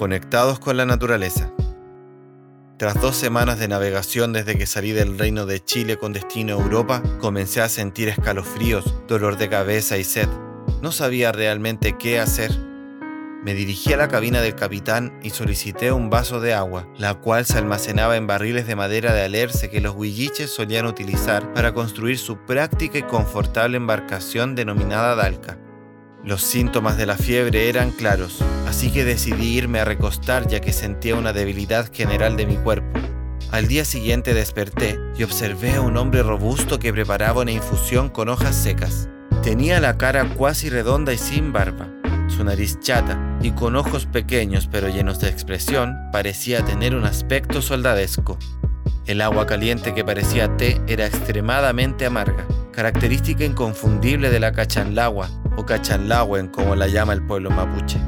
conectados con la naturaleza. Tras dos semanas de navegación desde que salí del reino de Chile con destino a Europa, comencé a sentir escalofríos, dolor de cabeza y sed. No sabía realmente qué hacer. Me dirigí a la cabina del capitán y solicité un vaso de agua, la cual se almacenaba en barriles de madera de alerce que los huilliches solían utilizar para construir su práctica y confortable embarcación denominada Dalca. Los síntomas de la fiebre eran claros, así que decidí irme a recostar ya que sentía una debilidad general de mi cuerpo. Al día siguiente desperté y observé a un hombre robusto que preparaba una infusión con hojas secas. Tenía la cara cuasi redonda y sin barba, su nariz chata y con ojos pequeños pero llenos de expresión, parecía tener un aspecto soldadesco. El agua caliente que parecía té era extremadamente amarga, característica inconfundible de la cachanlagua, o cachanlahuen como la llama el pueblo mapuche.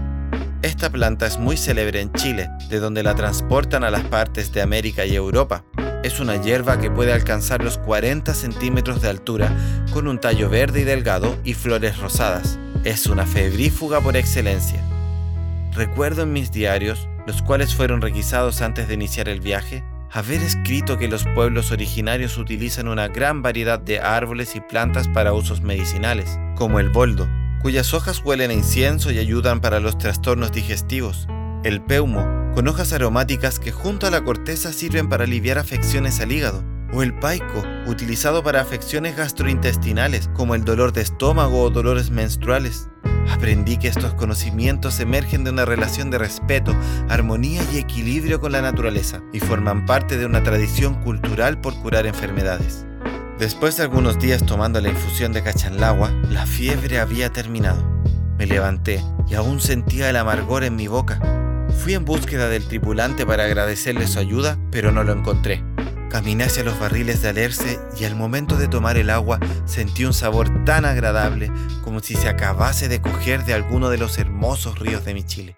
Esta planta es muy célebre en Chile, de donde la transportan a las partes de América y Europa. Es una hierba que puede alcanzar los 40 centímetros de altura, con un tallo verde y delgado y flores rosadas. Es una febrífuga por excelencia. Recuerdo en mis diarios, los cuales fueron requisados antes de iniciar el viaje, haber escrito que los pueblos originarios utilizan una gran variedad de árboles y plantas para usos medicinales, como el boldo, cuyas hojas huelen a incienso y ayudan para los trastornos digestivos, el peumo, con hojas aromáticas que junto a la corteza sirven para aliviar afecciones al hígado, o el paico, utilizado para afecciones gastrointestinales como el dolor de estómago o dolores menstruales. Aprendí que estos conocimientos emergen de una relación de respeto, armonía y equilibrio con la naturaleza y forman parte de una tradición cultural por curar enfermedades. Después de algunos días tomando la infusión de cachanlagua, la fiebre había terminado. Me levanté y aún sentía el amargor en mi boca. Fui en búsqueda del tripulante para agradecerle su ayuda, pero no lo encontré. Caminé hacia los barriles de alerce y al momento de tomar el agua sentí un sabor tan agradable como si se acabase de coger de alguno de los hermosos ríos de mi Chile.